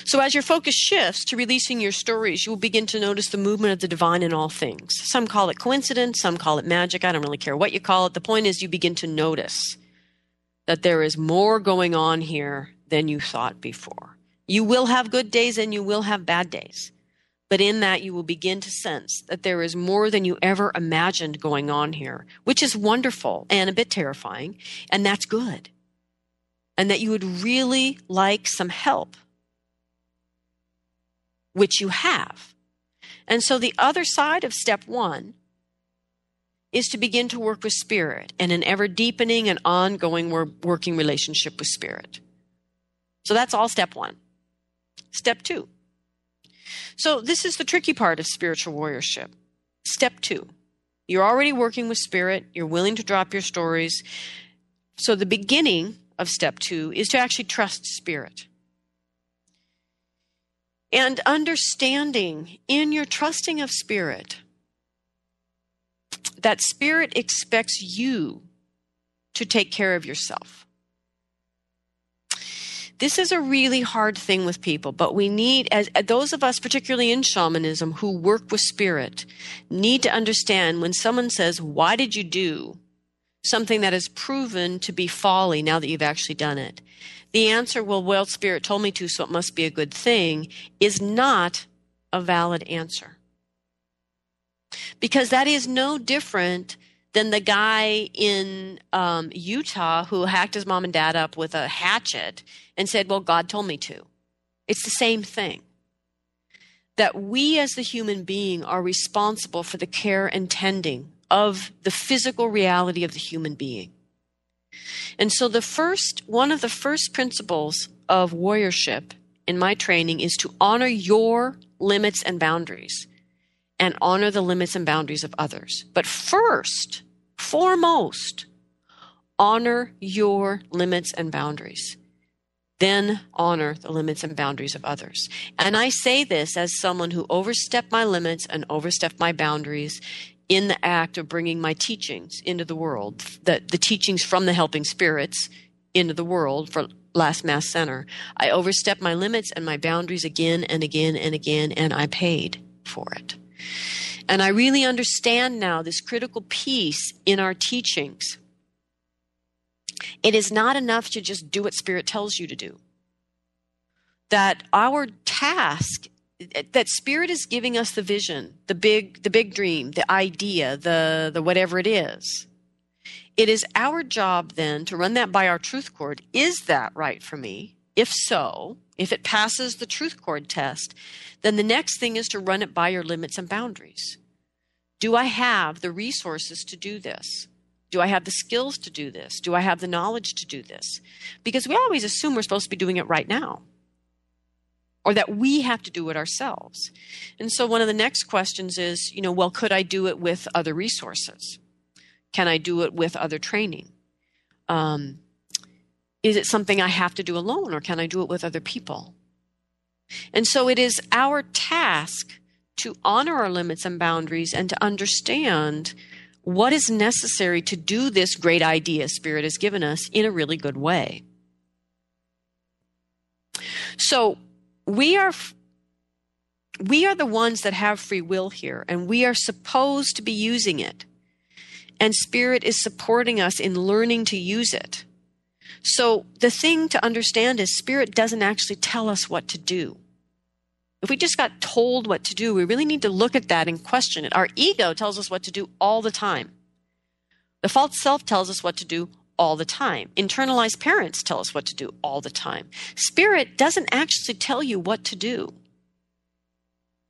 So, as your focus shifts to releasing your stories, you will begin to notice the movement of the divine in all things. Some call it coincidence, some call it magic. I don't really care what you call it. The point is, you begin to notice that there is more going on here than you thought before. You will have good days and you will have bad days. But in that, you will begin to sense that there is more than you ever imagined going on here, which is wonderful and a bit terrifying. And that's good. And that you would really like some help, which you have. And so the other side of step one is to begin to work with spirit and an ever deepening and ongoing working relationship with spirit. So that's all step one. Step two. So this is the tricky part of spiritual warriorship. Step two. You're already working with spirit, you're willing to drop your stories. So the beginning of step two is to actually trust spirit. And understanding in your trusting of spirit that spirit expects you to take care of yourself. This is a really hard thing with people, but we need, as, as those of us, particularly in shamanism, who work with spirit, need to understand when someone says, Why did you do something that is proven to be folly now that you've actually done it? The answer, well, well, spirit told me to, so it must be a good thing, is not a valid answer. Because that is no different than the guy in um, Utah who hacked his mom and dad up with a hatchet and said, Well, God told me to. It's the same thing. That we as the human being are responsible for the care and tending of the physical reality of the human being. And so, the first, one of the first principles of warriorship in my training is to honor your limits and boundaries and honor the limits and boundaries of others. But first, foremost, honor your limits and boundaries. Then honor the limits and boundaries of others. And I say this as someone who overstepped my limits and overstepped my boundaries in the act of bringing my teachings into the world, the, the teachings from the helping spirits into the world for Last Mask Center. I overstepped my limits and my boundaries again and again and again, and I paid for it. And I really understand now this critical piece in our teachings. It is not enough to just do what Spirit tells you to do. That our task that spirit is giving us the vision the big the big dream the idea the the whatever it is it is our job then to run that by our truth cord is that right for me if so if it passes the truth cord test then the next thing is to run it by your limits and boundaries do i have the resources to do this do I have the skills to do this? Do I have the knowledge to do this? Because we always assume we're supposed to be doing it right now or that we have to do it ourselves. And so one of the next questions is, you know, well, could I do it with other resources? Can I do it with other training? Um, is it something I have to do alone or can I do it with other people? And so it is our task to honor our limits and boundaries and to understand what is necessary to do this great idea Spirit has given us in a really good way. So, we are we are the ones that have free will here and we are supposed to be using it and spirit is supporting us in learning to use it so the thing to understand is spirit doesn't actually tell us what to do if we just got told what to do we really need to look at that and question it our ego tells us what to do all the time the false self tells us what to do all the time. Internalized parents tell us what to do all the time. Spirit doesn't actually tell you what to do.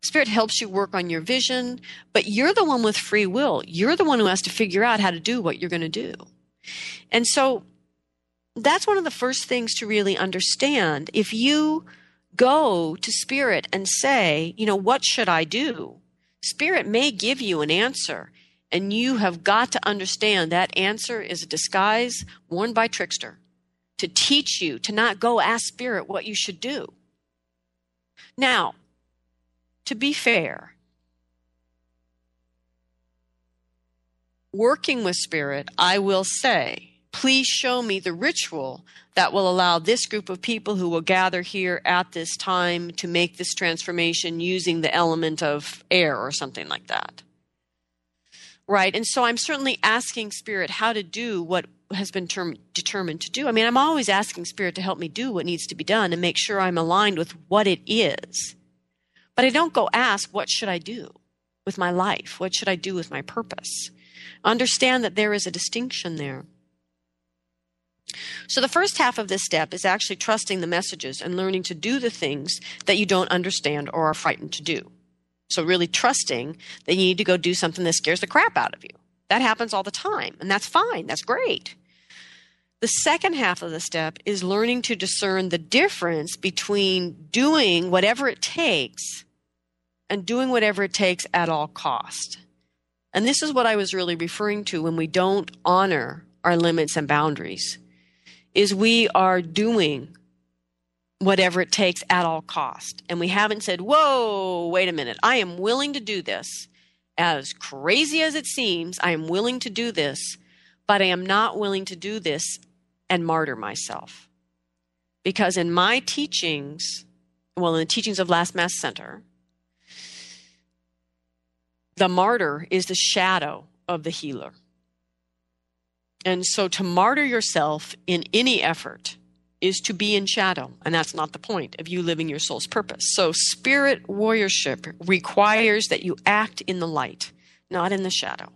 Spirit helps you work on your vision, but you're the one with free will. You're the one who has to figure out how to do what you're going to do. And so that's one of the first things to really understand. If you go to Spirit and say, you know, what should I do? Spirit may give you an answer. And you have got to understand that answer is a disguise worn by trickster to teach you to not go ask spirit what you should do. Now, to be fair, working with spirit, I will say, please show me the ritual that will allow this group of people who will gather here at this time to make this transformation using the element of air or something like that. Right. And so I'm certainly asking spirit how to do what has been term- determined to do. I mean, I'm always asking spirit to help me do what needs to be done and make sure I'm aligned with what it is. But I don't go ask, what should I do with my life? What should I do with my purpose? Understand that there is a distinction there. So, the first half of this step is actually trusting the messages and learning to do the things that you don't understand or are frightened to do. So, really trusting that you need to go do something that scares the crap out of you. That happens all the time, and that's fine. That's great. The second half of the step is learning to discern the difference between doing whatever it takes and doing whatever it takes at all cost. And this is what I was really referring to when we don't honor our limits and boundaries is we are doing whatever it takes at all cost. And we haven't said, whoa, wait a minute, I am willing to do this. As crazy as it seems, I am willing to do this, but I am not willing to do this and martyr myself. Because in my teachings, well, in the teachings of Last Mask Center, the martyr is the shadow of the healer. And so to martyr yourself in any effort is to be in shadow, and that's not the point of you living your soul's purpose. So, spirit warriorship requires that you act in the light, not in the shadow.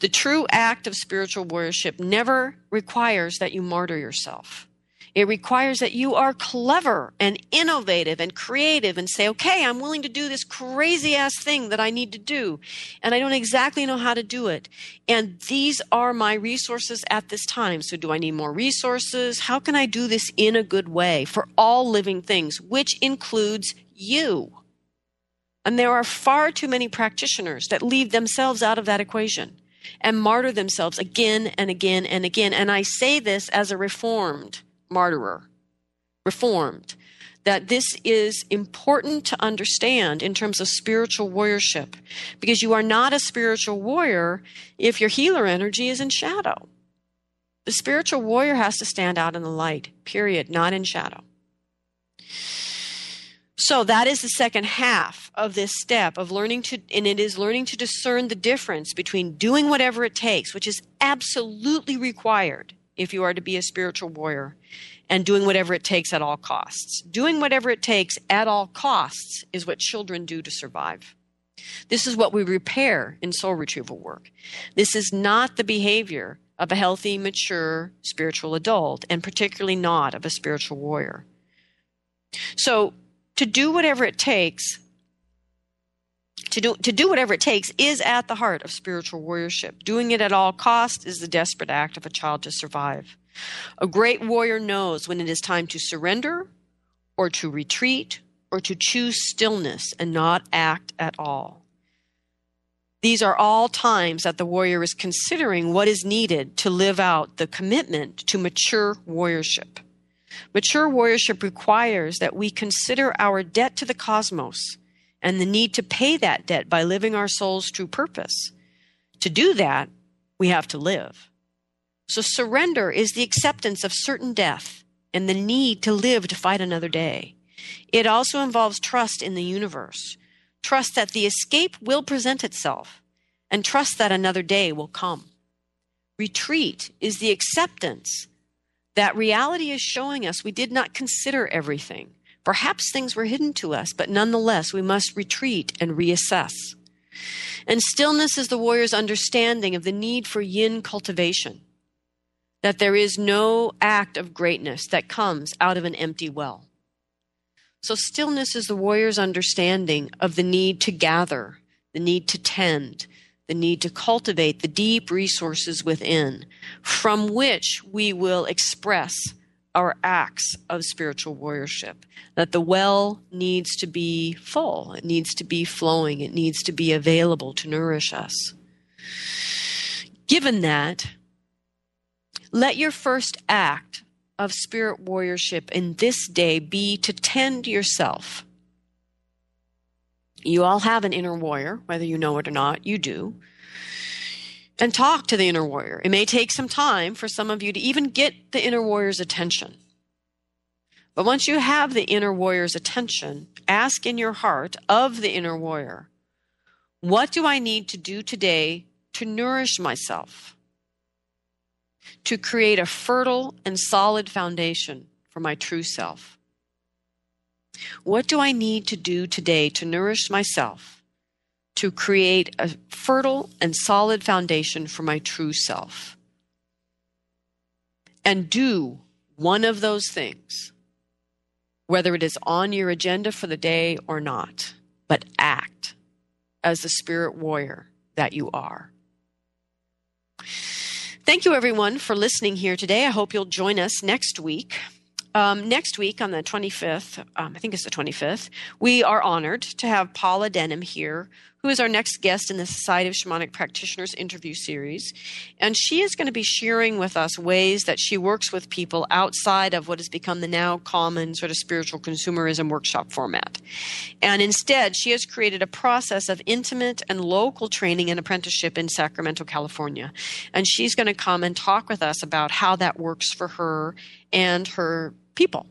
The true act of spiritual warriorship never requires that you martyr yourself. It requires that you are clever and innovative and creative and say, okay, I'm willing to do this crazy ass thing that I need to do. And I don't exactly know how to do it. And these are my resources at this time. So do I need more resources? How can I do this in a good way for all living things, which includes you? And there are far too many practitioners that leave themselves out of that equation and martyr themselves again and again and again. And I say this as a reformed martyrer, reformed, that this is important to understand in terms of spiritual warriorship because you are not a spiritual warrior if your healer energy is in shadow. The spiritual warrior has to stand out in the light, period, not in shadow. So that is the second half of this step of learning to, and it is learning to discern the difference between doing whatever it takes, which is absolutely required if you are to be a spiritual warrior, and doing whatever it takes at all costs. Doing whatever it takes at all costs is what children do to survive. This is what we repair in soul retrieval work. This is not the behavior of a healthy, mature spiritual adult, and particularly not of a spiritual warrior. So, to do whatever it takes to do, to do whatever it takes is at the heart of spiritual warriorship. Doing it at all cost is the desperate act of a child to survive. A great warrior knows when it is time to surrender or to retreat or to choose stillness and not act at all. These are all times that the warrior is considering what is needed to live out the commitment to mature warriorship. Mature warriorship requires that we consider our debt to the cosmos and the need to pay that debt by living our soul's true purpose. To do that, we have to live. So surrender is the acceptance of certain death and the need to live to fight another day. It also involves trust in the universe, trust that the escape will present itself, and trust that another day will come. Retreat is the acceptance that reality is showing us we did not consider everything. Perhaps things were hidden to us, but nonetheless, we must retreat and reassess. And stillness is the warrior's understanding of the need for yin cultivation, that there is no act of greatness that comes out of an empty well. So, stillness is the warrior's understanding of the need to gather, the need to tend, the need to cultivate the deep resources within, from which we will express our acts of spiritual warriorship. That the well needs to be full, it needs to be flowing, it needs to be available to nourish us. Given that, let your first act of spirit warriorship in this day be to tend yourself. You all have an inner warrior, whether you know it or not, you do and talk to the inner warrior. It may take some time for some of you to even get the inner warrior's attention. But once you have the inner warrior's attention, ask in your heart of the inner warrior, what do I need to do today to nourish myself? To create a fertile and solid foundation for my true self. What do I need to do today to nourish myself? To create a fertile and solid foundation for my true self. And do one of those things, whether it is on your agenda for the day or not, but act as the spirit warrior that you are. Thank you, everyone, for listening here today. I hope you'll join us next week. Um, next week on the 25th, um, I think it's the 25th, we are honored to have Paula Denham here, who is our next guest in the Society of Shamanic Practitioners interview series. And she is going to be sharing with us ways that she works with people outside of what has become the now common sort of spiritual consumerism workshop format. And instead, she has created a process of intimate and local training and apprenticeship in Sacramento, California. And she's going to come and talk with us about how that works for her and her people.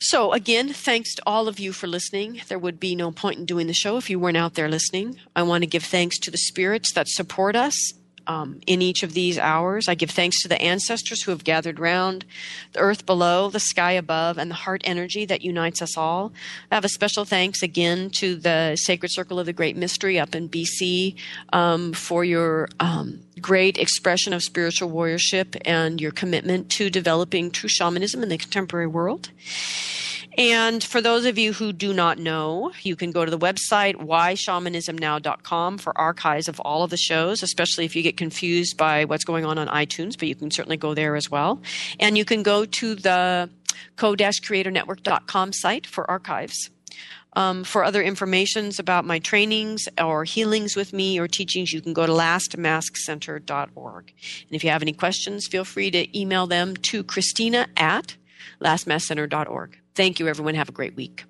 So, again, thanks to all of you for listening. There would be no point in doing the show if you weren't out there listening. I want to give thanks to the spirits that support us um, in each of these hours. I give thanks to the ancestors who have gathered round, the earth below, the sky above, and the heart energy that unites us all. I have a special thanks again to the Sacred Circle of the Great Mystery up in BC um, for your um, great expression of spiritual warriorship and your commitment to developing true shamanism in the contemporary world. And for those of you who do not know, you can go to the website whyshamanismnow.com for archives of all of the shows, especially if you get confused by what's going on on iTunes, but you can certainly go there as well. And you can go to the co-creatornetwork.com site for archives. Um, for other informations about my trainings or healings with me or teachings, you can go to lastmaskcenter.org. And if you have any questions, feel free to email them to Christina at lastmaskcenter.org. Thank you, everyone. Have a great week.